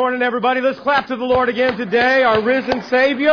Morning, everybody. Let's clap to the Lord again today, our risen Savior.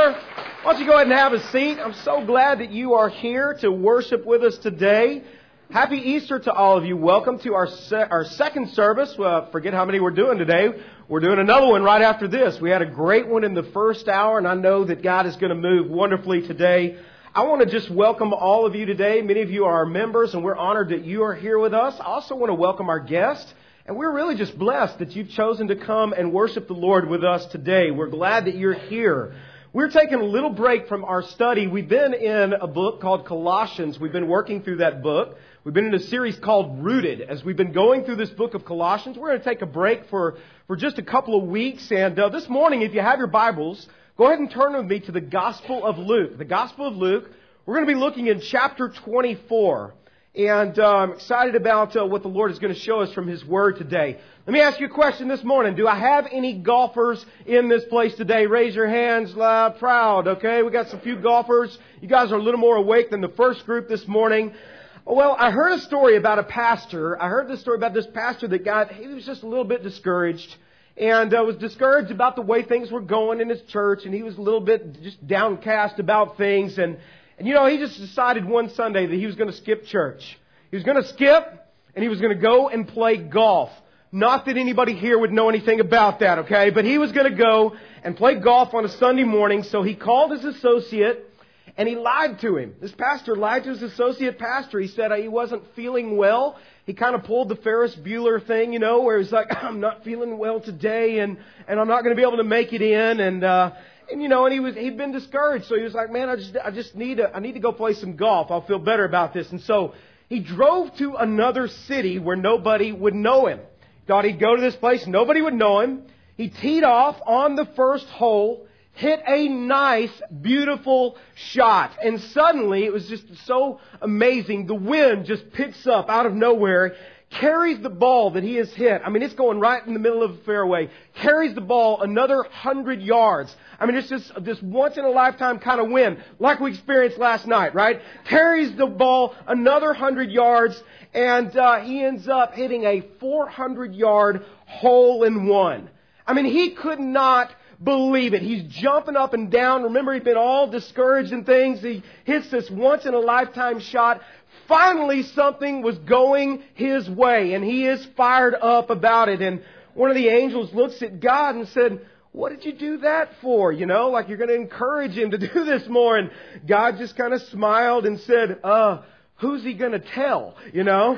Why don't you go ahead and have a seat? I'm so glad that you are here to worship with us today. Happy Easter to all of you. Welcome to our se- our second service. Uh, forget how many we're doing today. We're doing another one right after this. We had a great one in the first hour, and I know that God is going to move wonderfully today. I want to just welcome all of you today. Many of you are our members, and we're honored that you are here with us. I also want to welcome our guests. And we're really just blessed that you've chosen to come and worship the Lord with us today. We're glad that you're here. We're taking a little break from our study. We've been in a book called Colossians. We've been working through that book. We've been in a series called Rooted. As we've been going through this book of Colossians, we're going to take a break for, for just a couple of weeks. And uh, this morning, if you have your Bibles, go ahead and turn with me to the Gospel of Luke. The Gospel of Luke. We're going to be looking in chapter 24. And uh, I'm excited about uh, what the Lord is going to show us from His Word today. Let me ask you a question this morning. Do I have any golfers in this place today? Raise your hands loud, proud, okay? We got some few golfers. You guys are a little more awake than the first group this morning. Well, I heard a story about a pastor. I heard this story about this pastor that got, he was just a little bit discouraged and uh, was discouraged about the way things were going in his church and he was a little bit just downcast about things and and you know, he just decided one Sunday that he was going to skip church. He was going to skip and he was going to go and play golf. Not that anybody here would know anything about that, okay? But he was going to go and play golf on a Sunday morning, so he called his associate and he lied to him. This pastor lied to his associate pastor. He said he wasn't feeling well. He kind of pulled the Ferris Bueller thing, you know, where he's like, I'm not feeling well today and, and I'm not going to be able to make it in. And, uh, and you know, and he was he'd been discouraged, so he was like, "Man, I just I just need to I need to go play some golf. I'll feel better about this." And so he drove to another city where nobody would know him. Thought he'd go to this place, nobody would know him. He teed off on the first hole, hit a nice, beautiful shot, and suddenly it was just so amazing. The wind just picks up out of nowhere carries the ball that he has hit. I mean, it's going right in the middle of the fairway. Carries the ball another hundred yards. I mean, it's just this once in a lifetime kind of win, like we experienced last night, right? Carries the ball another hundred yards, and uh, he ends up hitting a 400 yard hole in one. I mean, he could not believe it. He's jumping up and down. Remember, he'd been all discouraged and things. He hits this once in a lifetime shot. Finally, something was going his way, and he is fired up about it. And one of the angels looks at God and said, what did you do that for? You know, like you're going to encourage him to do this more. And God just kind of smiled and said, uh, who's he going to tell? You know?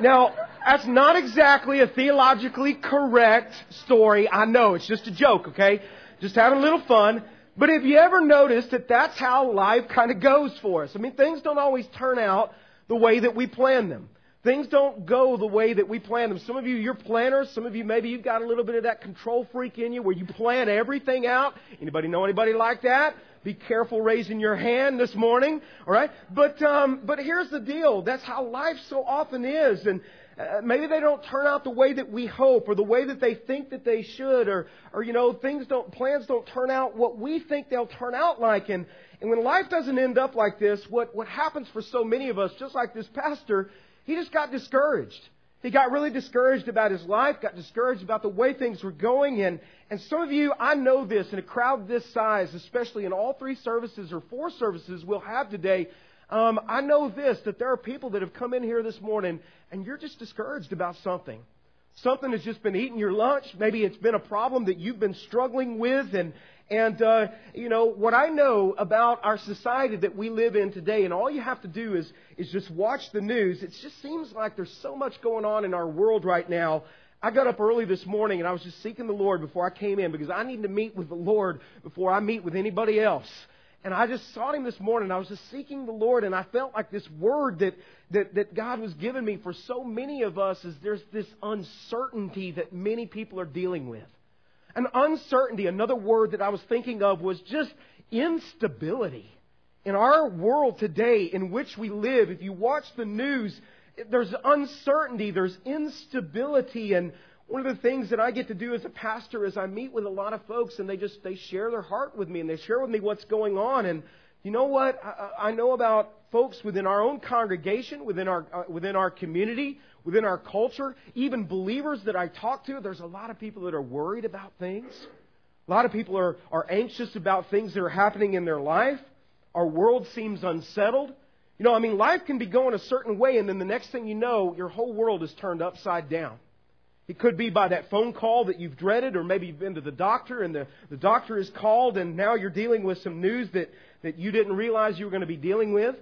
now, that's not exactly a theologically correct story. I know, it's just a joke, okay? Just having a little fun. But have you ever noticed that that's how life kind of goes for us? I mean, things don't always turn out the way that we plan them. Things don't go the way that we plan them. Some of you, you're planners. Some of you, maybe you've got a little bit of that control freak in you where you plan everything out. Anybody know anybody like that? Be careful raising your hand this morning, all right? But um, but here's the deal. That's how life so often is, and uh, maybe they don't turn out the way that we hope or the way that they think that they should or, or, you know, things don't, plans don't turn out what we think they'll turn out like. And, and when life doesn't end up like this, what, what happens for so many of us, just like this pastor, he just got discouraged. He got really discouraged about his life, got discouraged about the way things were going, and, and some of you, I know this, in a crowd this size, especially in all three services or four services we'll have today, um, I know this, that there are people that have come in here this morning and you're just discouraged about something. Something has just been eating your lunch. Maybe it's been a problem that you've been struggling with. And, and uh, you know, what I know about our society that we live in today, and all you have to do is, is just watch the news. It just seems like there's so much going on in our world right now. I got up early this morning and I was just seeking the Lord before I came in because I need to meet with the Lord before I meet with anybody else. And I just sought him this morning. I was just seeking the Lord, and I felt like this word that, that, that God was giving me for so many of us is there's this uncertainty that many people are dealing with. An uncertainty, another word that I was thinking of was just instability. In our world today in which we live, if you watch the news, there's uncertainty, there's instability, and one of the things that I get to do as a pastor is I meet with a lot of folks and they just they share their heart with me and they share with me what's going on and you know what I, I know about folks within our own congregation within our uh, within our community within our culture, even believers that I talk to, there's a lot of people that are worried about things. A lot of people are, are anxious about things that are happening in their life. Our world seems unsettled. You know, I mean, life can be going a certain way, and then the next thing you know, your whole world is turned upside down. It could be by that phone call that you've dreaded, or maybe you've been to the doctor and the, the doctor is called and now you're dealing with some news that, that you didn't realize you were going to be dealing with.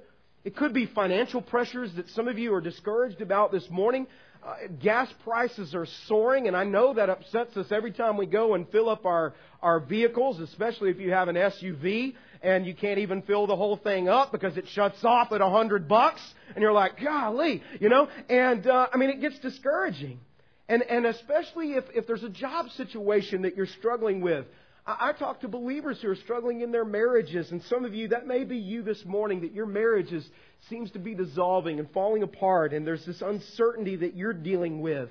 It could be financial pressures that some of you are discouraged about this morning. Uh, gas prices are soaring, and I know that upsets us every time we go and fill up our, our vehicles, especially if you have an SUV and you can't even fill the whole thing up because it shuts off at a hundred bucks, and you're like, golly, you know? And, uh, I mean, it gets discouraging. And, and especially if, if there's a job situation that you're struggling with. I, I talk to believers who are struggling in their marriages, and some of you, that may be you this morning, that your marriage is, seems to be dissolving and falling apart, and there's this uncertainty that you're dealing with.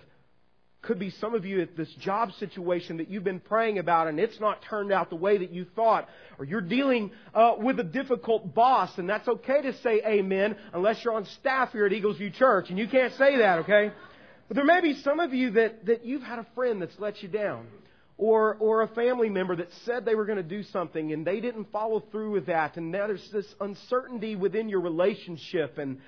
Could be some of you at this job situation that you've been praying about and it's not turned out the way that you thought. Or you're dealing uh, with a difficult boss and that's okay to say amen unless you're on staff here at Eagles View Church and you can't say that, okay? But there may be some of you that, that you've had a friend that's let you down. Or, or a family member that said they were going to do something and they didn't follow through with that. And now there's this uncertainty within your relationship. And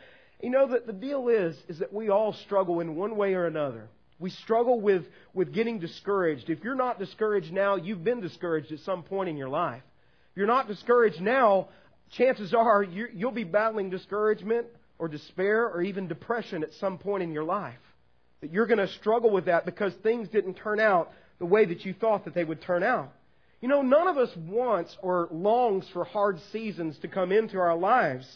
you know that the deal is, is that we all struggle in one way or another. We struggle with, with getting discouraged. If you're not discouraged now, you've been discouraged at some point in your life. If you're not discouraged now, chances are you'll be battling discouragement or despair or even depression at some point in your life. That you're going to struggle with that because things didn't turn out the way that you thought that they would turn out. You know, none of us wants or longs for hard seasons to come into our lives.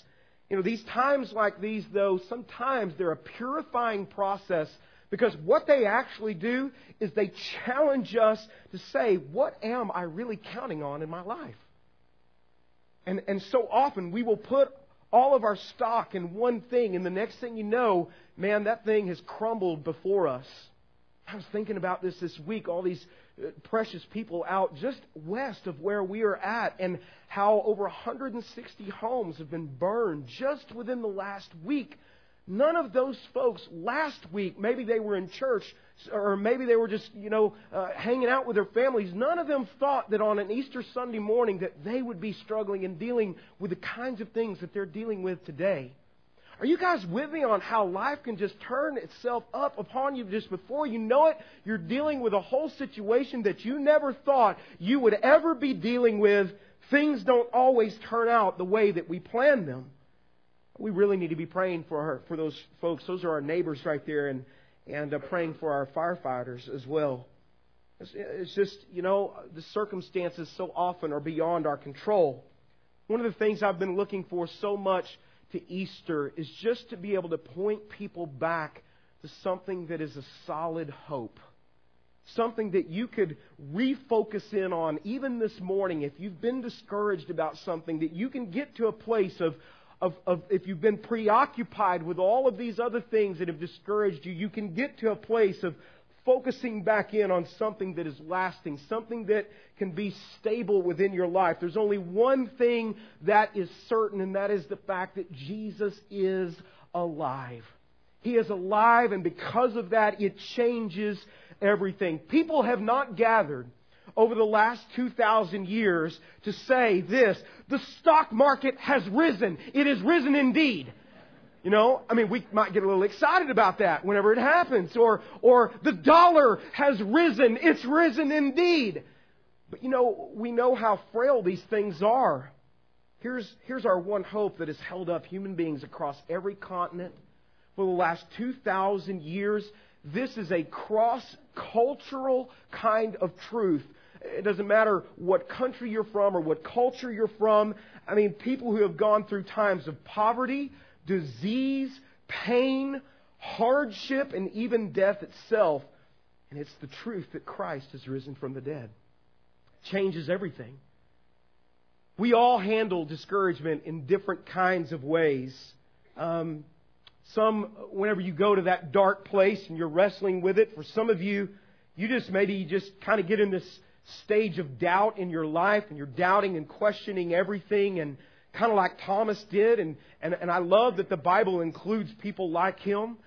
You know, these times like these, though, sometimes they're a purifying process because what they actually do is they challenge us to say, what am I really counting on in my life? And, and so often we will put all of our stock in one thing, and the next thing you know, man, that thing has crumbled before us. I was thinking about this this week, all these uh, precious people out just west of where we are at, and how over 160 homes have been burned just within the last week None of those folks last week, maybe they were in church or maybe they were just, you know, uh, hanging out with their families. None of them thought that on an Easter Sunday morning that they would be struggling and dealing with the kinds of things that they're dealing with today. Are you guys with me on how life can just turn itself up upon you just before you know it? You're dealing with a whole situation that you never thought you would ever be dealing with. Things don't always turn out the way that we plan them we really need to be praying for her, for those folks. Those are our neighbors right there, and and uh, praying for our firefighters as well. It's, it's just you know the circumstances so often are beyond our control. One of the things I've been looking for so much to Easter is just to be able to point people back to something that is a solid hope. Something that you could refocus in on even this morning if you've been discouraged about something, that you can get to a place of, of, of if you've been preoccupied with all of these other things that have discouraged you, you can get to a place of focusing back in on something that is lasting, something that can be stable within your life. There's only one thing that is certain, and that is the fact that Jesus is alive. He is alive, and because of that, it changes everything. People have not gathered over the last 2,000 years to say this the stock market has risen. It has risen indeed. You know, I mean, we might get a little excited about that whenever it happens. Or, or the dollar has risen. It's risen indeed. But you know, we know how frail these things are. Here's, here's our one hope that has held up human beings across every continent for the last 2,000 years. This is a cross cultural kind of truth it doesn't matter what country you're from or what culture you're from. I mean, people who have gone through times of poverty, disease, pain, hardship, and even death itself. And it's the truth that Christ has risen from the dead. It Changes everything. We all handle discouragement in different kinds of ways. Um, some, whenever you go to that dark place and you're wrestling with it, for some of you, you just maybe just kind of get in this stage of doubt in your life and you're doubting and questioning everything and kind of like Thomas did. And, and, and I love that the Bible includes people like him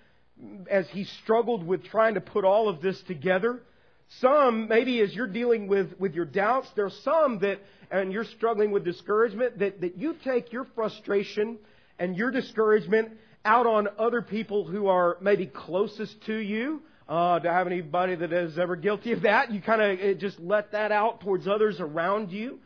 as he struggled with trying to put all of this together. Some, maybe as you're dealing with, with your doubts, there's some that, and you're struggling with discouragement, that, that you take your frustration and your discouragement out on other people who are maybe closest to you. Uh, do I have anybody that is ever guilty of that? You kind of just let that out towards others around you.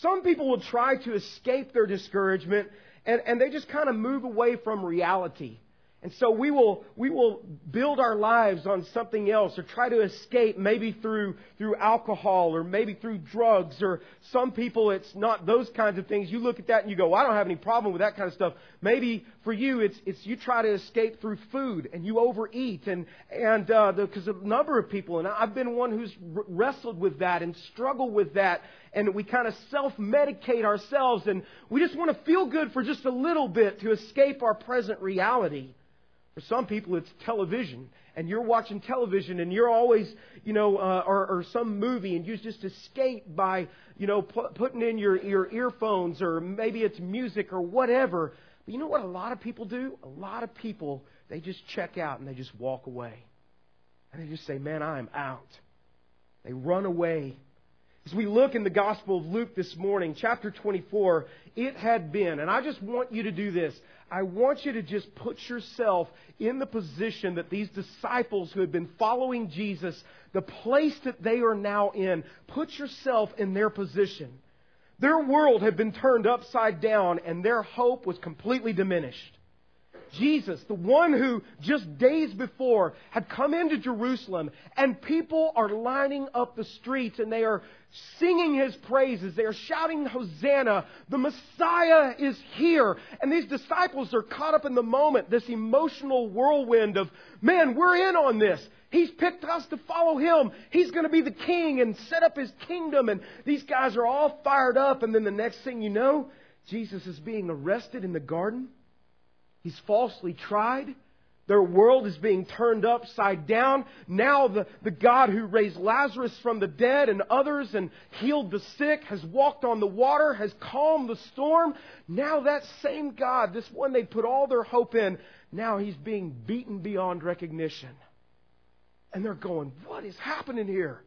Some people will try to escape their discouragement and, and they just kind of move away from reality. And so we will, we will build our lives on something else or try to escape maybe through, through alcohol or maybe through drugs or some people it's not those kinds of things. You look at that and you go, well, I don't have any problem with that kind of stuff. Maybe for you it's, it's you try to escape through food and you overeat and, and, uh, because a number of people, and I've been one who's wrestled with that and struggled with that and we kind of self-medicate ourselves and we just want to feel good for just a little bit to escape our present reality. For some people, it's television, and you're watching television, and you're always, you know, uh, or, or some movie, and you just escape by, you know, pu- putting in your, your earphones, or maybe it's music or whatever. But you know what a lot of people do? A lot of people, they just check out and they just walk away. And they just say, man, I'm out. They run away as we look in the Gospel of Luke this morning, chapter 24, it had been, and I just want you to do this. I want you to just put yourself in the position that these disciples who had been following Jesus, the place that they are now in, put yourself in their position. Their world had been turned upside down and their hope was completely diminished. Jesus, the one who just days before had come into Jerusalem, and people are lining up the streets and they are singing his praises. They are shouting, Hosanna! The Messiah is here! And these disciples are caught up in the moment, this emotional whirlwind of, man, we're in on this. He's picked us to follow him. He's going to be the king and set up his kingdom. And these guys are all fired up. And then the next thing you know, Jesus is being arrested in the garden. He's falsely tried. Their world is being turned upside down. Now the, the God who raised Lazarus from the dead and others and healed the sick has walked on the water, has calmed the storm. Now that same God, this one they put all their hope in, now he's being beaten beyond recognition. And they're going, what is happening here?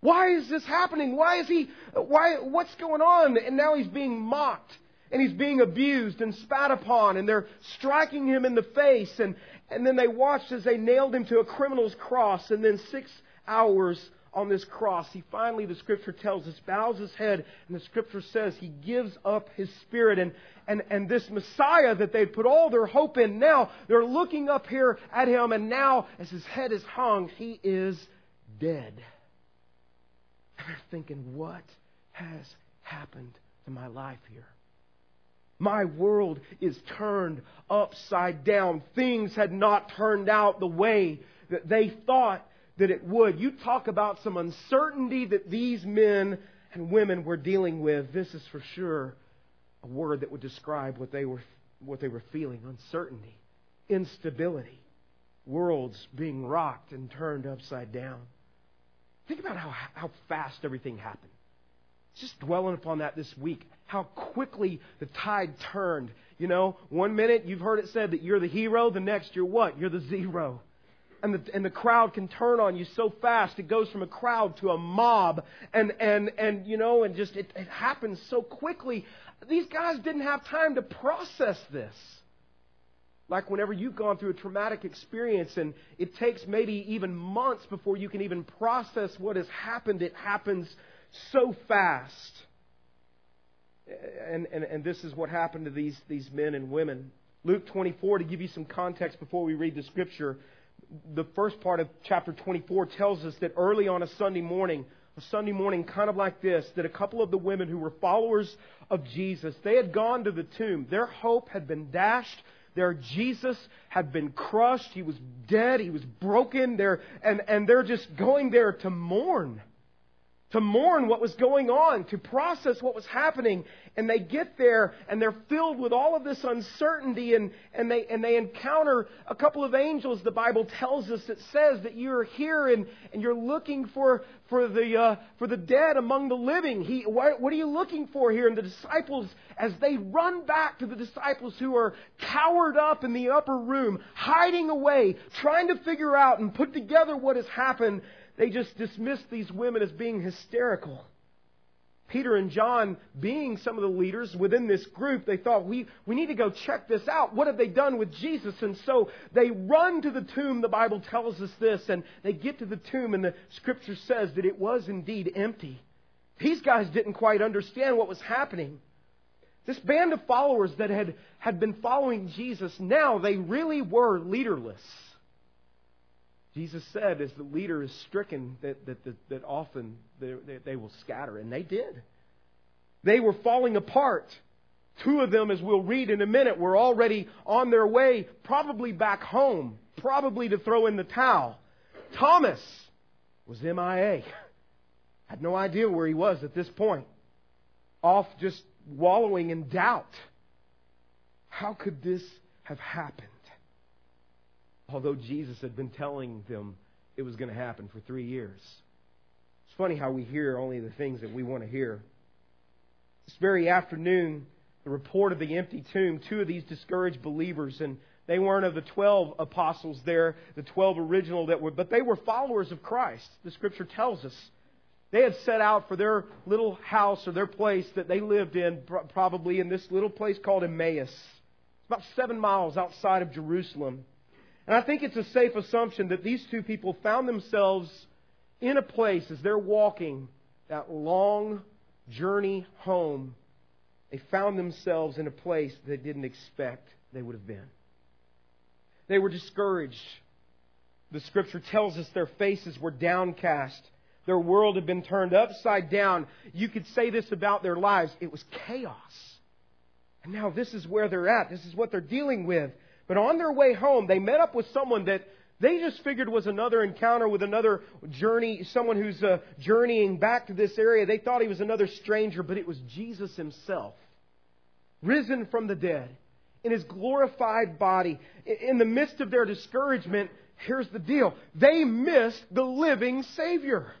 Why is this happening? Why is he, why, what's going on? And now he's being mocked and he's being abused and spat upon, and they're striking him in the face. And, and then they watched as they nailed him to a criminal's cross, and then six hours on this cross, he finally, the scripture tells us, bows his head, and the scripture says he gives up his spirit. And, and, and this Messiah that they'd put all their hope in, now they're looking up here at him, and now, as his head is hung, he is dead. And they're thinking, what has happened to my life here? My world is turned upside down. Things had not turned out the way that they thought that it would. You talk about some uncertainty that these men and women were dealing with. This is for sure a word that would describe what they were, what they were feeling uncertainty, instability, worlds being rocked and turned upside down. Think about how, how fast everything happened. Just dwelling upon that this week how quickly the tide turned. You know, one minute you've heard it said that you're the hero, the next you're what? You're the zero. And the, and the crowd can turn on you so fast. It goes from a crowd to a mob. And, and, and you know, and just it, it happens so quickly. These guys didn't have time to process this. Like whenever you've gone through a traumatic experience and it takes maybe even months before you can even process what has happened, it happens so fast and, and, and this is what happened to these, these men and women. Luke 24, to give you some context before we read the scripture, the first part of chapter 24 tells us that early on a Sunday morning, a Sunday morning kind of like this, that a couple of the women who were followers of Jesus, they had gone to the tomb. Their hope had been dashed. Their Jesus had been crushed. He was dead. He was broken. They're, and, and they're just going there to mourn to mourn what was going on, to process what was happening. And they get there and they're filled with all of this uncertainty and, and they, and they encounter a couple of angels. The Bible tells us it says that you're here and, and you're looking for, for the, uh, for the dead among the living. He, what, what are you looking for here? And the disciples, as they run back to the disciples who are cowered up in the upper room, hiding away, trying to figure out and put together what has happened, they just dismissed these women as being hysterical. Peter and John, being some of the leaders within this group, they thought, we, we need to go check this out. What have they done with Jesus? And so they run to the tomb, the Bible tells us this, and they get to the tomb, and the scripture says that it was indeed empty. These guys didn't quite understand what was happening. This band of followers that had, had been following Jesus, now they really were leaderless. Jesus said, as the leader is stricken, that, that, that, that often they, they will scatter. And they did. They were falling apart. Two of them, as we'll read in a minute, were already on their way, probably back home, probably to throw in the towel. Thomas was MIA. Had no idea where he was at this point. Off just wallowing in doubt. How could this have happened? Although Jesus had been telling them it was going to happen for three years. It's funny how we hear only the things that we want to hear. This very afternoon, the report of the empty tomb, two of these discouraged believers, and they weren't of the 12 apostles there, the 12 original that were, but they were followers of Christ. The scripture tells us. They had set out for their little house or their place that they lived in, probably in this little place called Emmaus. It's about seven miles outside of Jerusalem. And I think it's a safe assumption that these two people found themselves in a place as they're walking that long journey home. They found themselves in a place they didn't expect they would have been. They were discouraged. The scripture tells us their faces were downcast. Their world had been turned upside down. You could say this about their lives. It was chaos. And now this is where they're at. This is what they're dealing with. But on their way home, they met up with someone that they just figured was another encounter with another journey, someone who's uh, journeying back to this area. They thought he was another stranger, but it was Jesus himself, risen from the dead, in his glorified body. In the midst of their discouragement, here's the deal they missed the living Savior.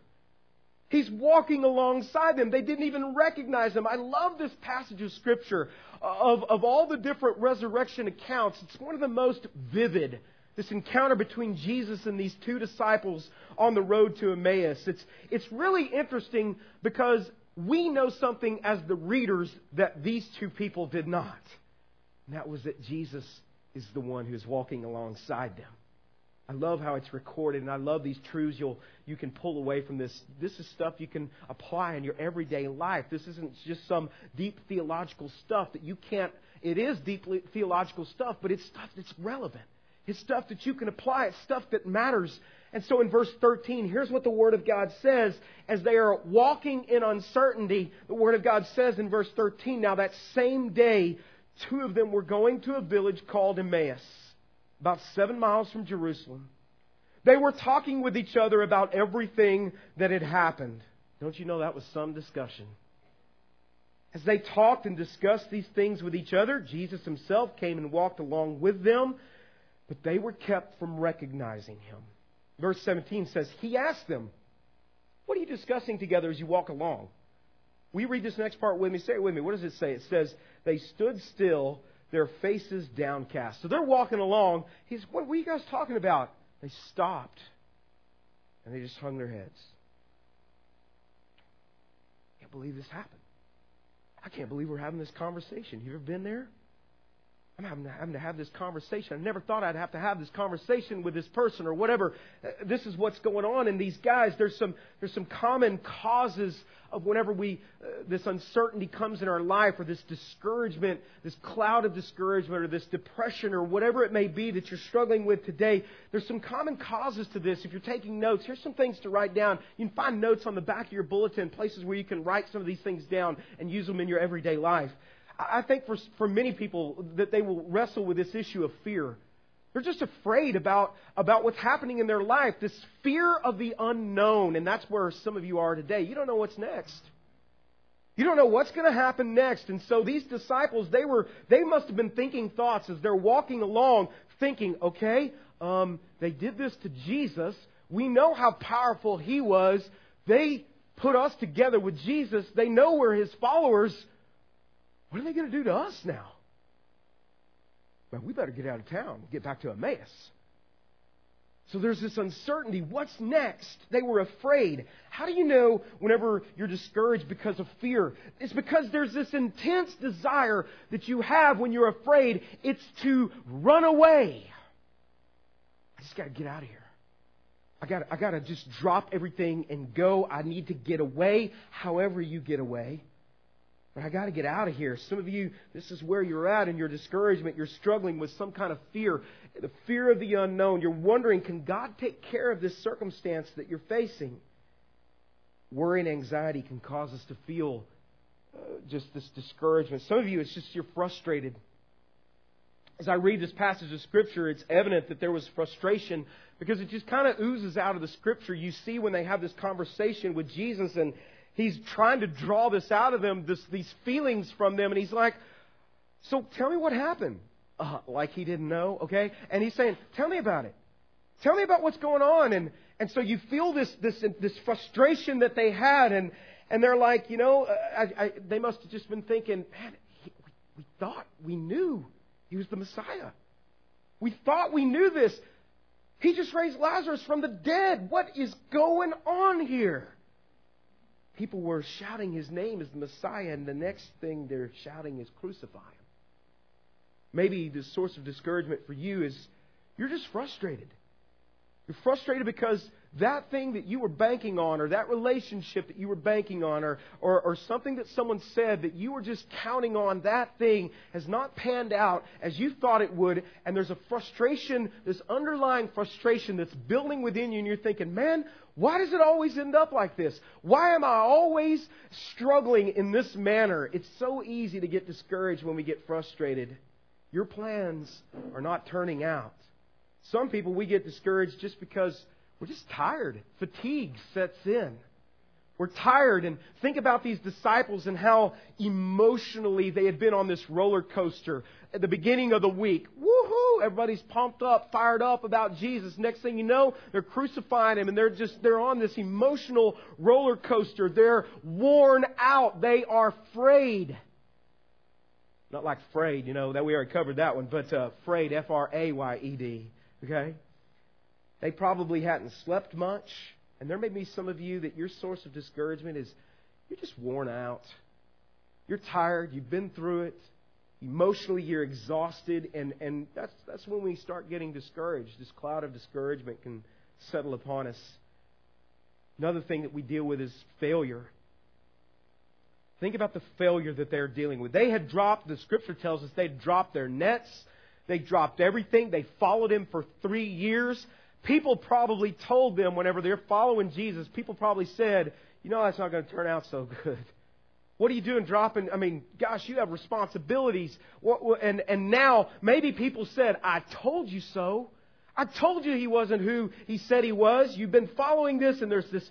He's walking alongside them. They didn't even recognize him. I love this passage of Scripture. Of, of all the different resurrection accounts, it's one of the most vivid. This encounter between Jesus and these two disciples on the road to Emmaus. It's, it's really interesting because we know something as the readers that these two people did not. And that was that Jesus is the one who's walking alongside them. I love how it's recorded, and I love these truths you'll, you can pull away from this. This is stuff you can apply in your everyday life. This isn't just some deep theological stuff that you can't, it is deep theological stuff, but it's stuff that's relevant. It's stuff that you can apply. It's stuff that matters. And so in verse 13, here's what the Word of God says. As they are walking in uncertainty, the Word of God says in verse 13, Now that same day, two of them were going to a village called Emmaus about seven miles from Jerusalem. They were talking with each other about everything that had happened. Don't you know that was some discussion? As they talked and discussed these things with each other, Jesus himself came and walked along with them, but they were kept from recognizing him. Verse 17 says, He asked them, What are you discussing together as you walk along? We read this next part with me. Say it with me. What does it say? It says, They stood still their faces downcast. So they're walking along. He's, what were you guys talking about? They stopped and they just hung their heads. I can't believe this happened. I can't believe we're having this conversation. You ever been there? I'm having to, having to have this conversation. I never thought I'd have to have this conversation with this person or whatever. Uh, this is what's going on in these guys. There's some, there's some common causes of whenever we, uh, this uncertainty comes in our life or this discouragement, this cloud of discouragement or this depression or whatever it may be that you're struggling with today. There's some common causes to this. If you're taking notes, here's some things to write down. You can find notes on the back of your bulletin, places where you can write some of these things down and use them in your everyday life. I think for, for many people that they will wrestle with this issue of fear. They're just afraid about, about what's happening in their life. This fear of the unknown. And that's where some of you are today. You don't know what's next. You don't know what's going to happen next. And so these disciples, they were, they must have been thinking thoughts as they're walking along, thinking, okay, um, they did this to Jesus. We know how powerful he was. They put us together with Jesus. They know we're his followers. What are they going to do to us now? Well, we better get out of town get back to Emmaus. So there's this uncertainty. What's next? They were afraid. How do you know whenever you're discouraged because of fear? It's because there's this intense desire that you have when you're afraid. It's to run away. I just got to get out of here. I got I got to just drop everything and go. I need to get away. However you get away. But I got to get out of here. Some of you, this is where you're at in your discouragement. You're struggling with some kind of fear, the fear of the unknown. You're wondering, can God take care of this circumstance that you're facing? Worry and anxiety can cause us to feel uh, just this discouragement. Some of you, it's just you're frustrated. As I read this passage of Scripture, it's evident that there was frustration because it just kind of oozes out of the Scripture. You see when they have this conversation with Jesus and he's trying to draw this out of them, this, these feelings from them, and he's like, So tell me what happened. Uh, like he didn't know, okay? And he's saying, Tell me about it. Tell me about what's going on. And, and so you feel this, this, this frustration that they had, and, and they're like, you know, uh, I, I, they must have just been thinking, man, he, we, we thought we knew he was the Messiah. We thought we knew this. He just raised Lazarus from the dead. What is going on here? People were shouting his name as the Messiah, and the next thing they're shouting is crucify him. Maybe the source of discouragement for you is you're just frustrated. You're frustrated because that thing that you were banking on, or that relationship that you were banking on, or, or, or, something that someone said that you were just counting on, that thing has not panned out as you thought it would, and there's a frustration, this underlying frustration that's building within you, and you're thinking, man, why does it always end up like this? Why am I always struggling in this manner? It's so easy to get discouraged when we get frustrated. Your plans are not turning out. Some people, we get discouraged just because we're just tired. Fatigue sets in. We're tired. And think about these disciples and how emotionally they had been on this roller coaster at the beginning of the week. Woohoo! Everybody's pumped up, fired up about Jesus. Next thing you know, they're crucifying him and they're just, they're on this emotional roller coaster. They're worn out. They are frayed. Not like frayed, you know, that we already covered that one, but uh, frayed, F R A Y E D. Okay? They probably hadn't slept much. And there may be some of you that your source of discouragement is you're just worn out. You're tired. You've been through it. Emotionally, you're exhausted. And, and that's, that's when we start getting discouraged. This cloud of discouragement can settle upon us. Another thing that we deal with is failure. Think about the failure that they're dealing with. They had dropped, the scripture tells us, they dropped their nets. They dropped everything. They followed him for three years. People probably told them whenever they're following Jesus, people probably said, you know, that's not going to turn out so good. What are you doing dropping? I mean, gosh, you have responsibilities. And, and now maybe people said, I told you so. I told you he wasn't who he said he was. You've been following this, and there's this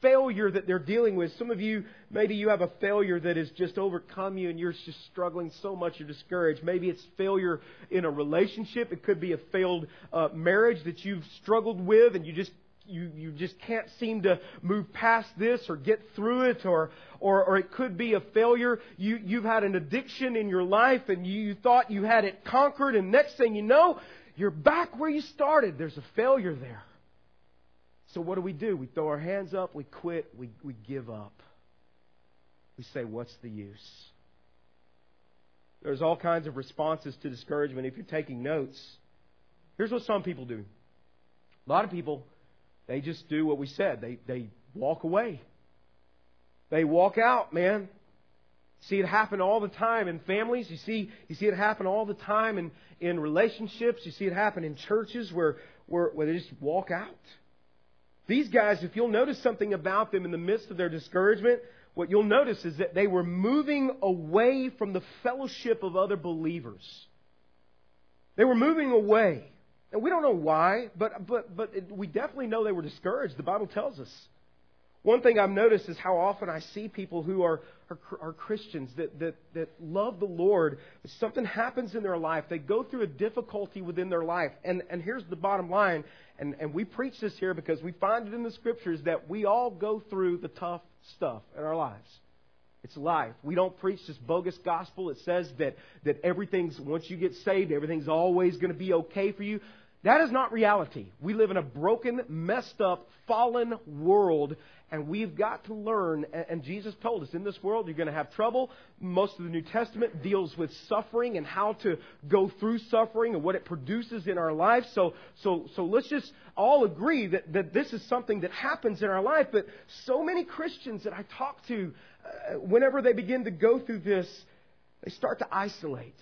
failure that they're dealing with. Some of you, maybe you have a failure that has just overcome you and you're just struggling so much you're discouraged. Maybe it's failure in a relationship. It could be a failed uh, marriage that you've struggled with and you just you, you just can't seem to move past this or get through it or, or, or it could be a failure. You, you've had an addiction in your life and you, you thought you had it conquered and next thing you know, you're back where you started. There's a failure there. So what do we do? We throw our hands up, we quit, we, we give up. We say, What's the use? There's all kinds of responses to discouragement. If you're taking notes, here's what some people do. A lot of people, they just do what we said. They, they walk away. They walk out, man. See it happen all the time in families. You see, you see it happen all the time in, in relationships. You see it happen in churches where, where, where they just walk out. These guys, if you'll notice something about them in the midst of their discouragement, what you'll notice is that they were moving away from the fellowship of other believers. They were moving away. And we don't know why, but, but, but we definitely know they were discouraged. The Bible tells us. One thing I've noticed is how often I see people who are, are, are, Christians that, that, that love the Lord. Something happens in their life. They go through a difficulty within their life. And, and here's the bottom line, and, and we preach this here because we find it in the scriptures that we all go through the tough stuff in our lives. It's life. We don't preach this bogus gospel. that says that, that everything's, once you get saved, everything's always going to be okay for you. That is not reality. We live in a broken, messed up, fallen world, and we've got to learn. And Jesus told us in this world you're going to have trouble. Most of the New Testament deals with suffering and how to go through suffering and what it produces in our life. So, so, so let's just all agree that, that this is something that happens in our life. But so many Christians that I talk to, uh, whenever they begin to go through this, they start to isolate.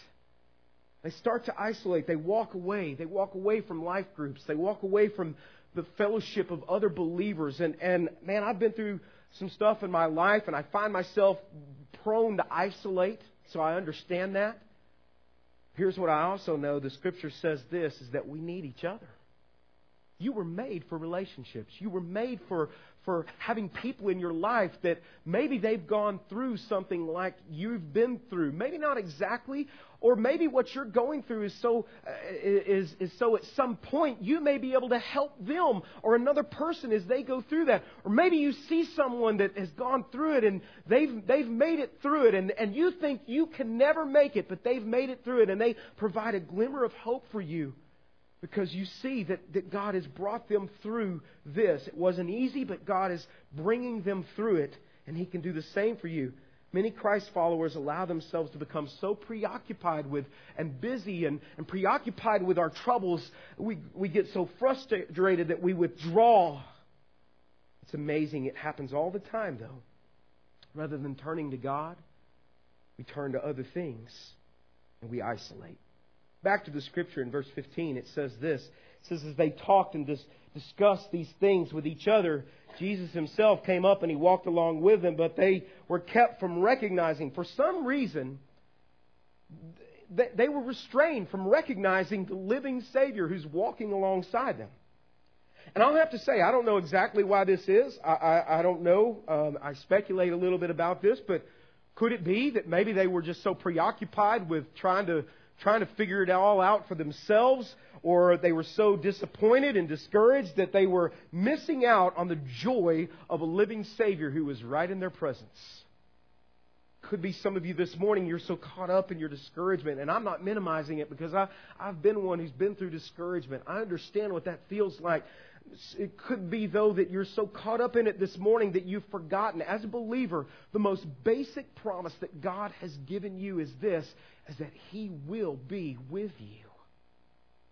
They start to isolate. They walk away. They walk away from life groups. They walk away from the fellowship of other believers. And, and man, I've been through some stuff in my life and I find myself prone to isolate. So I understand that. Here's what I also know. The scripture says this is that we need each other. You were made for relationships. You were made for, for having people in your life that maybe they've gone through something like you've been through. Maybe not exactly, or maybe what you're going through is so, uh, is, is so at some point you may be able to help them or another person as they go through that. Or maybe you see someone that has gone through it and they've, they've made it through it and, and you think you can never make it, but they've made it through it and they provide a glimmer of hope for you because you see that, that God has brought them through this. It wasn't easy, but God is bringing them through it, and He can do the same for you. Many Christ followers allow themselves to become so preoccupied with and busy and, and preoccupied with our troubles, we, we get so frustrated that we withdraw. It's amazing. It happens all the time, though. Rather than turning to God, we turn to other things and we isolate. Back to the scripture in verse 15, it says this. It says, as they talked and dis- discussed these things with each other, Jesus himself came up and he walked along with them, but they were kept from recognizing. For some reason, they were restrained from recognizing the living Savior who's walking alongside them. And I'll have to say, I don't know exactly why this is. I, I, I don't know. Um, I speculate a little bit about this, but could it be that maybe they were just so preoccupied with trying to trying to figure it all out for themselves, or they were so disappointed and discouraged that they were missing out on the joy of a living Savior who was right in their presence. Could be some of you this morning, you're so caught up in your discouragement, and I'm not minimizing it because I, I've been one who's been through discouragement. I understand what that feels like. It could be, though, that you're so caught up in it this morning that you've forgotten. As a believer, the most basic promise that God has given you is this, is that He will be with you.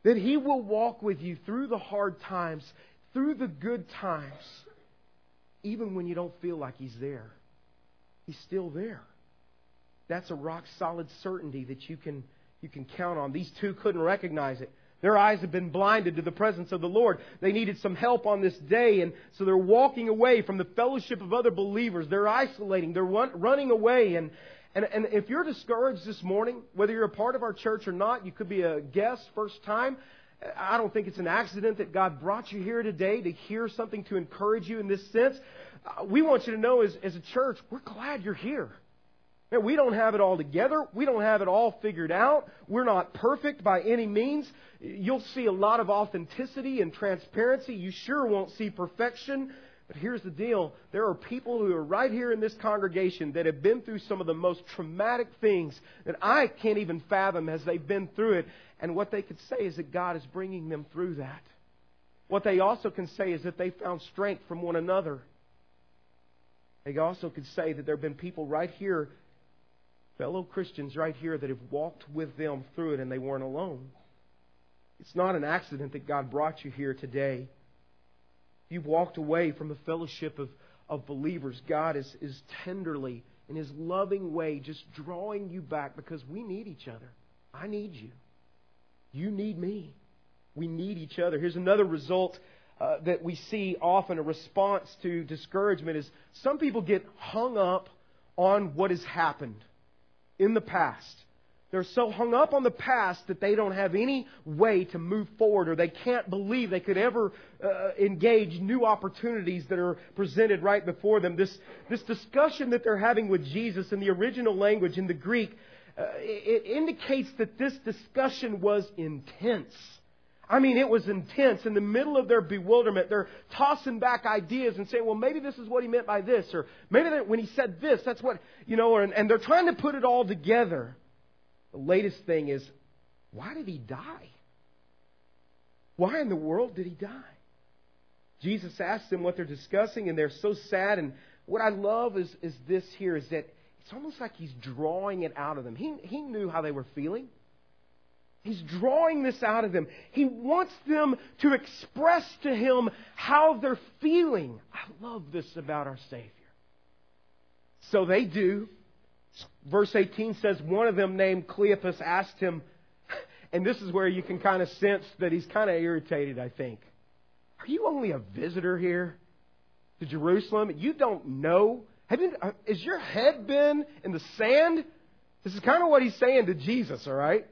That He will walk with you through the hard times, through the good times, even when you don't feel like He's there. He's still there. That's a rock solid certainty that you can, you can count on. These two couldn't recognize it. Their eyes have been blinded to the presence of the Lord. They needed some help on this day, and so they're walking away from the fellowship of other believers. They're isolating. They're run, running away. And, and, and if you're discouraged this morning, whether you're a part of our church or not, you could be a guest first time. I don't think it's an accident that God brought you here today to hear something to encourage you in this sense. Uh, we want you to know as, as a church, we're glad you're here. We don't have it all together. We don't have it all figured out. We're not perfect by any means. You'll see a lot of authenticity and transparency. You sure won't see perfection. But here's the deal. There are people who are right here in this congregation that have been through some of the most traumatic things that I can't even fathom as they've been through it. And what they could say is that God is bringing them through that. What they also can say is that they found strength from one another. They also could say that there have been people right here fellow Christians right here that have walked with them through it and they weren't alone. It's not an accident that God brought you here today. You've walked away from the fellowship of, of believers. God is, is tenderly, in His loving way, just drawing you back because we need each other. I need you. You need me. We need each other. Here's another result uh, that we see often a response to discouragement is some people get hung up on what has happened in the past. they're so hung up on the past that they don't have any way to move forward or they can't believe they could ever uh, engage new opportunities that are presented right before them. This, this discussion that they're having with Jesus in the original language, in the Greek, uh, it indicates that this discussion was intense. I mean, it was intense. In the middle of their bewilderment, they're tossing back ideas and saying, well, maybe this is what he meant by this, or maybe when he said this, that's what, you know, and, and they're trying to put it all together. The latest thing is, why did he die? Why in the world did he die? Jesus asks them what they're discussing, and they're so sad. And what I love is, is this here is that it's almost like he's drawing it out of them. He, he knew how they were feeling. He's drawing this out of them. He wants them to express to him how they're feeling. I love this about our Savior. So they do. Verse 18 says, One of them named Cleopas asked him, and this is where you can kind of sense that he's kind of irritated, I think. Are you only a visitor here to Jerusalem? You don't know? Have you, uh, has your head been in the sand? This is kind of what he's saying to Jesus, all right?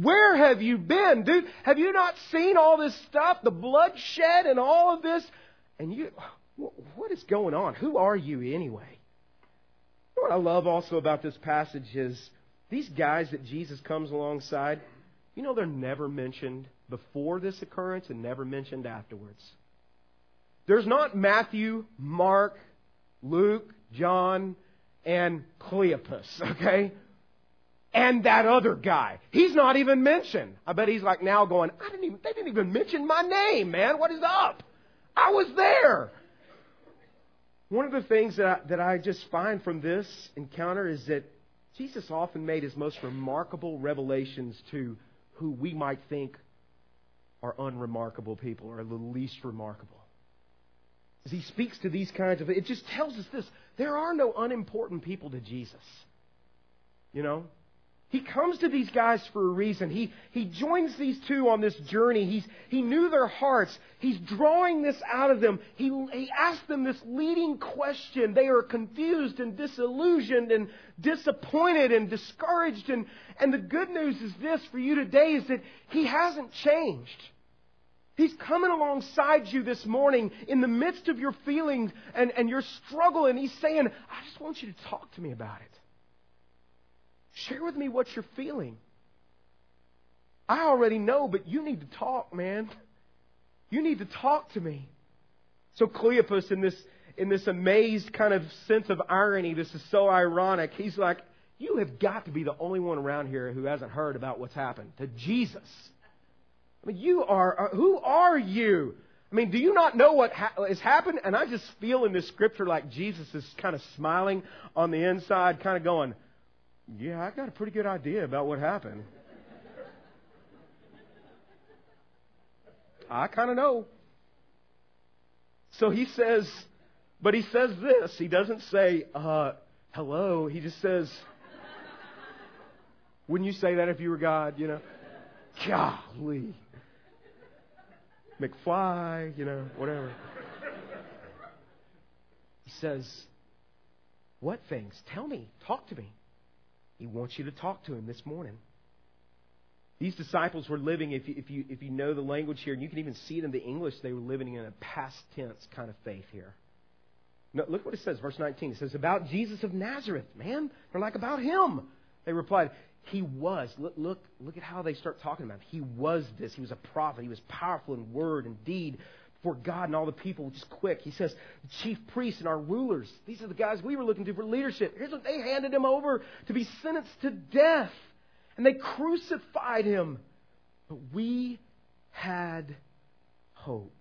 Where have you been, dude? Have you not seen all this stuff, the bloodshed and all of this? And you, what is going on? Who are you anyway? what I love also about this passage is these guys that Jesus comes alongside, you know, they're never mentioned before this occurrence and never mentioned afterwards. There's not Matthew, Mark, Luke, John, and Cleopas, okay? And that other guy. He's not even mentioned. I bet he's like now going, I didn't even, they didn't even mention my name, man. What is up? I was there. One of the things that I, that I just find from this encounter is that Jesus often made his most remarkable revelations to who we might think are unremarkable people or the least remarkable. As he speaks to these kinds of, it just tells us this there are no unimportant people to Jesus. You know? He comes to these guys for a reason. He, he joins these two on this journey. He's, he knew their hearts. He's drawing this out of them. He, he asked them this leading question. They are confused and disillusioned and disappointed and discouraged. And, and the good news is this for you today is that He hasn't changed. He's coming alongside you this morning in the midst of your feelings and, and your struggle, and He's saying, I just want you to talk to me about it. Share with me what you're feeling. I already know, but you need to talk, man. You need to talk to me. So Cleopas, in this, in this amazed kind of sense of irony, this is so ironic, he's like, You have got to be the only one around here who hasn't heard about what's happened to Jesus. I mean, you are, uh, who are you? I mean, do you not know what ha- has happened? And I just feel in this scripture like Jesus is kind of smiling on the inside, kind of going, yeah, I got a pretty good idea about what happened. I kind of know. So he says, but he says this. He doesn't say, uh, hello. He just says, wouldn't you say that if you were God, you know? Golly. McFly, you know, whatever. He says, What things? Tell me. Talk to me. He wants you to talk to him this morning. These disciples were living, if you, if, you, if you know the language here, and you can even see it in the English, they were living in a past tense kind of faith here. Look what it says, verse 19. It says, About Jesus of Nazareth, man. They're like, About him. They replied, He was. Look, look, look at how they start talking about him. He was this. He was a prophet. He was powerful in word and deed for God and all the people just quick. He says, the chief priests and our rulers, these are the guys we were looking to for leadership. Here's what they handed him over to be sentenced to death. And they crucified him. But we had hoped.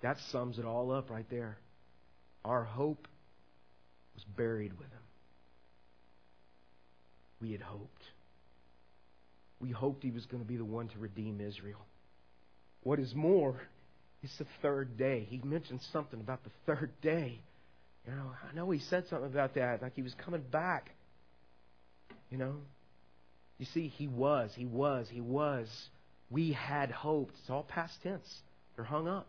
That sums it all up right there. Our hope was buried with him. We had hoped. We hoped he was going to be the one to redeem Israel. What is more, it's the third day. He mentioned something about the third day. You know, I know he said something about that, like he was coming back. You know? You see, he was, he was, he was. We had hoped. It's all past tense. They're hung up.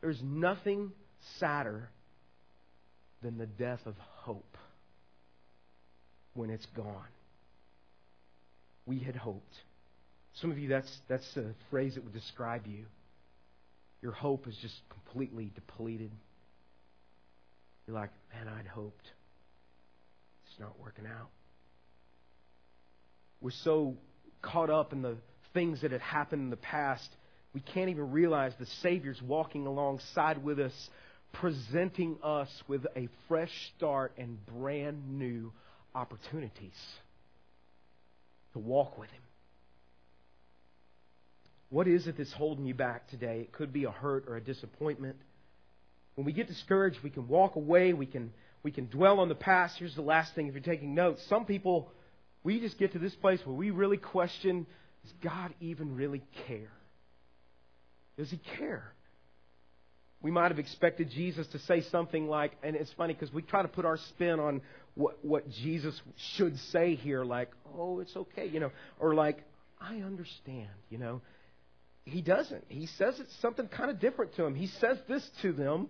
There's nothing sadder than the death of hope. when it's gone. We had hoped. Some of you, that's, that's a phrase that would describe you. Your hope is just completely depleted. You're like, man, I'd hoped. It's not working out. We're so caught up in the things that had happened in the past, we can't even realize the Savior's walking alongside with us, presenting us with a fresh start and brand new opportunities to walk with Him. What is it that's holding you back today? It could be a hurt or a disappointment. When we get discouraged, we can walk away, we can, we can dwell on the past. Here's the last thing if you're taking notes. Some people, we just get to this place where we really question does God even really care? Does He care? We might have expected Jesus to say something like, and it's funny because we try to put our spin on what, what Jesus should say here, like, oh, it's okay, you know, or like, I understand, you know. He doesn't. He says it's something kind of different to him. He says this to them,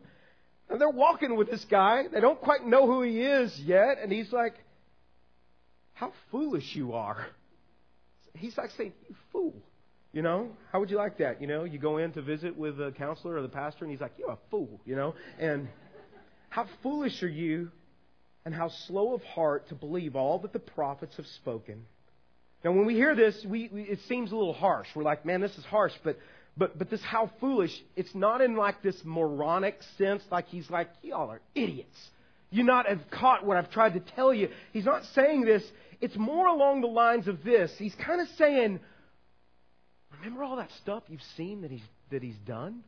and they're walking with this guy. They don't quite know who he is yet, and he's like, How foolish you are. He's like saying, You fool. You know, how would you like that? You know, you go in to visit with the counselor or the pastor, and he's like, You're a fool, you know? And how foolish are you, and how slow of heart to believe all that the prophets have spoken. Now, when we hear this, we, we, it seems a little harsh. We're like, man, this is harsh. But, but, but this how foolish. It's not in like this moronic sense, like he's like, y'all are idiots. You not have caught what I've tried to tell you. He's not saying this. It's more along the lines of this. He's kind of saying, remember all that stuff you've seen that he's, that he's done?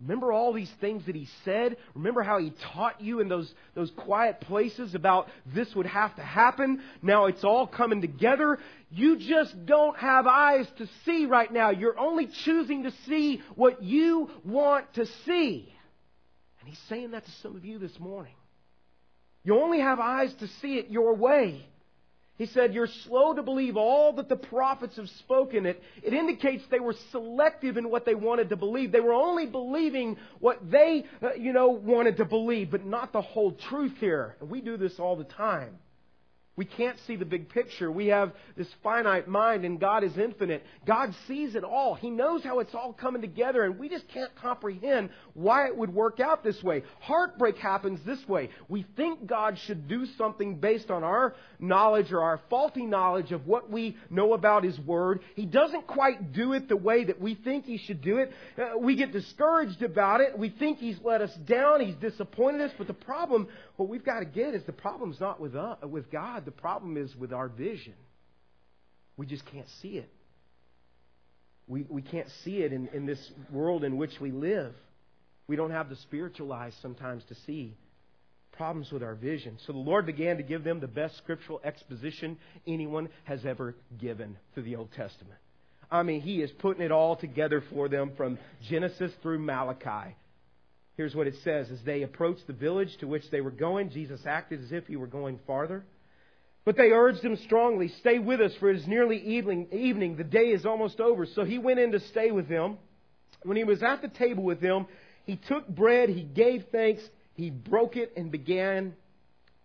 Remember all these things that he said? Remember how he taught you in those, those quiet places about this would have to happen? Now it's all coming together. You just don't have eyes to see right now. You're only choosing to see what you want to see. And he's saying that to some of you this morning. You only have eyes to see it your way. He said, You're slow to believe all that the prophets have spoken. It, it indicates they were selective in what they wanted to believe. They were only believing what they, uh, you know, wanted to believe, but not the whole truth here. And we do this all the time. We can't see the big picture. We have this finite mind, and God is infinite. God sees it all. He knows how it's all coming together, and we just can't comprehend why it would work out this way. Heartbreak happens this way. We think God should do something based on our knowledge or our faulty knowledge of what we know about His Word. He doesn't quite do it the way that we think He should do it. Uh, we get discouraged about it. We think He's let us down. He's disappointed us. But the problem, what we've got to get is the problem's not with, us, with God. The problem is with our vision. We just can't see it. We, we can't see it in, in this world in which we live. We don't have the spiritual eyes sometimes to see problems with our vision. So the Lord began to give them the best scriptural exposition anyone has ever given through the Old Testament. I mean, He is putting it all together for them from Genesis through Malachi. Here's what it says As they approached the village to which they were going, Jesus acted as if he were going farther. But they urged him strongly, Stay with us, for it is nearly evening. The day is almost over. So he went in to stay with them. When he was at the table with them, he took bread, he gave thanks, he broke it, and began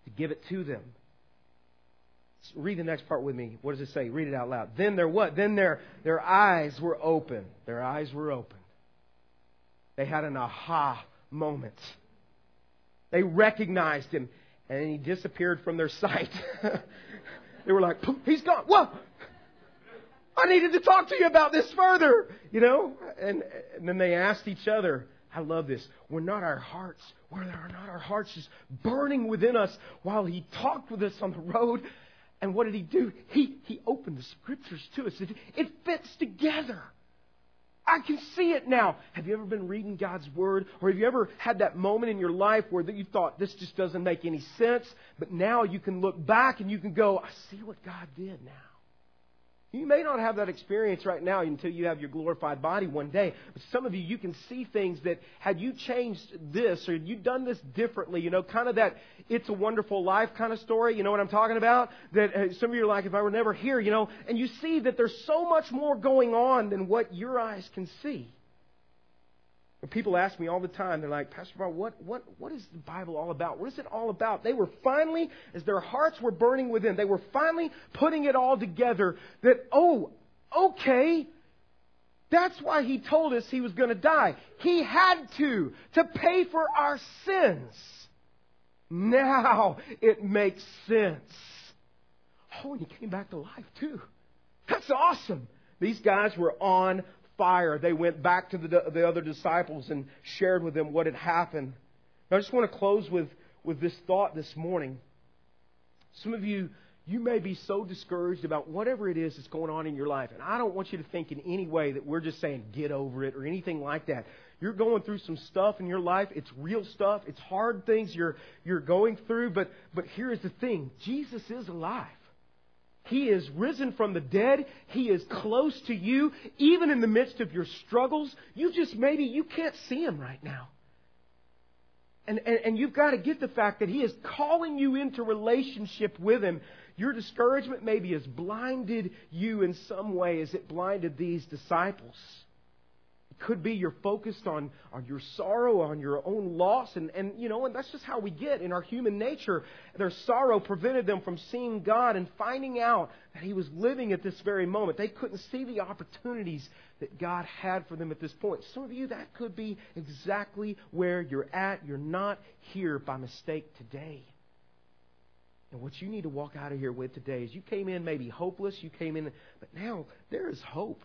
to give it to them. Read the next part with me. What does it say? Read it out loud. Then their what? Then their, their eyes were open. Their eyes were open. They had an aha moment. They recognized him and he disappeared from their sight. they were like, he's gone. Whoa! I needed to talk to you about this further, you know? And, and then they asked each other, I love this. Were not our hearts, were not our hearts just burning within us while he talked with us on the road? And what did he do? He, he opened the scriptures to us. It, it fits together. I can see it now. Have you ever been reading God's Word? Or have you ever had that moment in your life where you thought, this just doesn't make any sense? But now you can look back and you can go, I see what God did now. You may not have that experience right now until you have your glorified body one day. But some of you, you can see things that had you changed this or you done this differently, you know, kind of that it's a wonderful life kind of story. You know what I'm talking about? That uh, some of you are like, if I were never here, you know, and you see that there's so much more going on than what your eyes can see. People ask me all the time, they're like, Pastor Bart, what, what, what is the Bible all about? What is it all about? They were finally, as their hearts were burning within, they were finally putting it all together that, oh, okay, that's why he told us he was going to die. He had to, to pay for our sins. Now it makes sense. Oh, and he came back to life too. That's awesome. These guys were on fire, they went back to the, the other disciples and shared with them what had happened. I just want to close with, with this thought this morning. Some of you, you may be so discouraged about whatever it is that's going on in your life. And I don't want you to think in any way that we're just saying get over it or anything like that. You're going through some stuff in your life. It's real stuff. It's hard things you're, you're going through. But, but here's the thing. Jesus is alive. He is risen from the dead. He is close to you, even in the midst of your struggles. You just maybe you can't see him right now. And, and, and you've got to get the fact that he is calling you into relationship with him. Your discouragement maybe has blinded you in some way as it blinded these disciples could be you're focused on, on your sorrow, on your own loss, and, and you know, and that's just how we get in our human nature. Their sorrow prevented them from seeing God and finding out that He was living at this very moment. They couldn't see the opportunities that God had for them at this point. Some of you, that could be exactly where you're at. You're not here by mistake today. And what you need to walk out of here with today is you came in maybe hopeless, you came in, but now there is hope.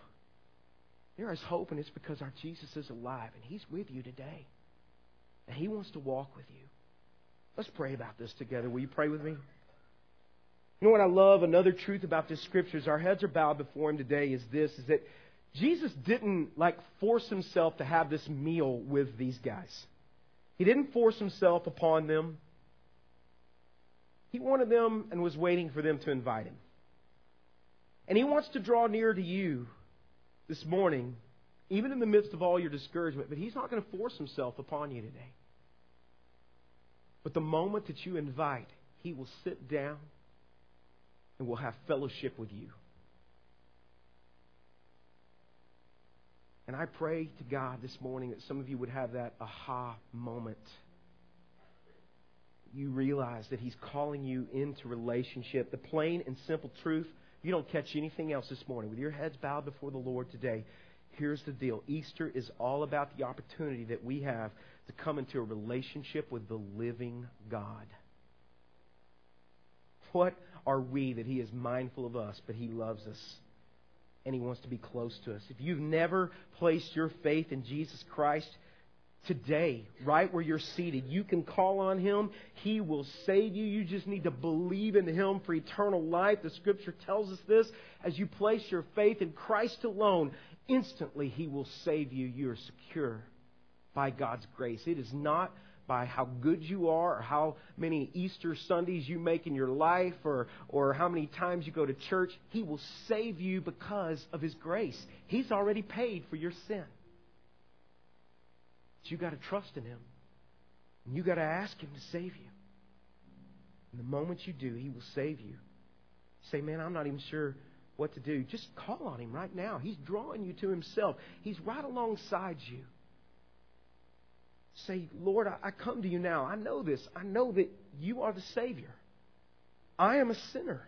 There is hope, and it's because our Jesus is alive, and He's with you today. And He wants to walk with you. Let's pray about this together. Will you pray with me? You know what I love? Another truth about this scripture is our heads are bowed before Him today is this, is that Jesus didn't like force Himself to have this meal with these guys. He didn't force Himself upon them. He wanted them and was waiting for them to invite Him. And He wants to draw near to you this morning, even in the midst of all your discouragement, but He's not going to force Himself upon you today. But the moment that you invite, He will sit down and will have fellowship with you. And I pray to God this morning that some of you would have that aha moment. You realize that He's calling you into relationship. The plain and simple truth you don't catch anything else this morning, with your heads bowed before the Lord today, here's the deal Easter is all about the opportunity that we have to come into a relationship with the living God. What are we that He is mindful of us, but He loves us? And He wants to be close to us. If you've never placed your faith in Jesus Christ, today, right where you're seated. You can call on Him. He will save you. You just need to believe in Him for eternal life. The Scripture tells us this. As you place your faith in Christ alone, instantly He will save you. You are secure by God's grace. It is not by how good you are or how many Easter Sundays you make in your life or, or how many times you go to church. He will save you because of His grace. He's already paid for your sin. But you got to trust in Him. And you got to ask Him to save you. And the moment you do, He will save you. Say, man, I'm not even sure what to do. Just call on Him right now. He's drawing you to Himself, He's right alongside you. Say, Lord, I come to you now. I know this. I know that you are the Savior. I am a sinner.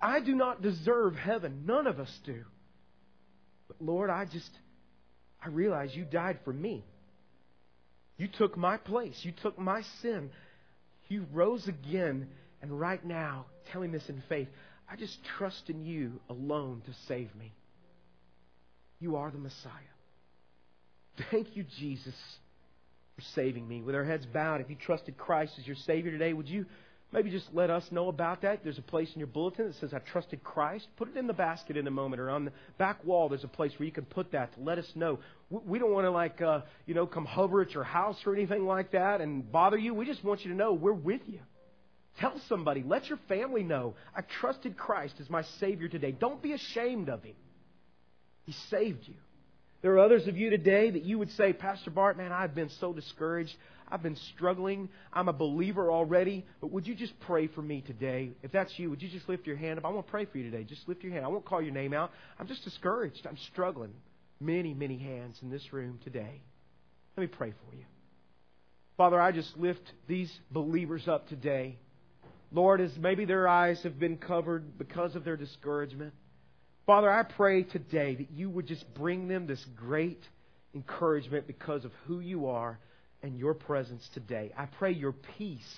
I do not deserve heaven. None of us do. But Lord, I just I realize you died for me. You took my place. You took my sin. You rose again. And right now, telling this in faith, I just trust in you alone to save me. You are the Messiah. Thank you, Jesus, for saving me. With our heads bowed, if you trusted Christ as your Savior today, would you Maybe just let us know about that. There's a place in your bulletin that says, I trusted Christ. Put it in the basket in a moment, or on the back wall, there's a place where you can put that to let us know. We don't want to, like, uh, you know, come hover at your house or anything like that and bother you. We just want you to know we're with you. Tell somebody. Let your family know. I trusted Christ as my Savior today. Don't be ashamed of Him. He saved you. There are others of you today that you would say, Pastor Bart, man, I've been so discouraged. I've been struggling. I'm a believer already. But would you just pray for me today? If that's you, would you just lift your hand up? I want to pray for you today. Just lift your hand. I won't call your name out. I'm just discouraged. I'm struggling. many, many hands in this room today. Let me pray for you. Father, I just lift these believers up today. Lord, as maybe their eyes have been covered because of their discouragement. Father, I pray today that you would just bring them this great encouragement because of who you are and your presence today. I pray your peace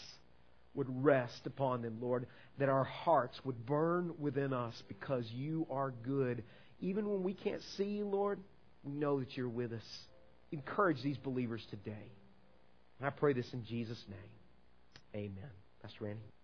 would rest upon them, Lord, that our hearts would burn within us because you are good. Even when we can't see you, Lord, we know that you're with us. Encourage these believers today. And I pray this in Jesus' name. Amen. Pastor Randy.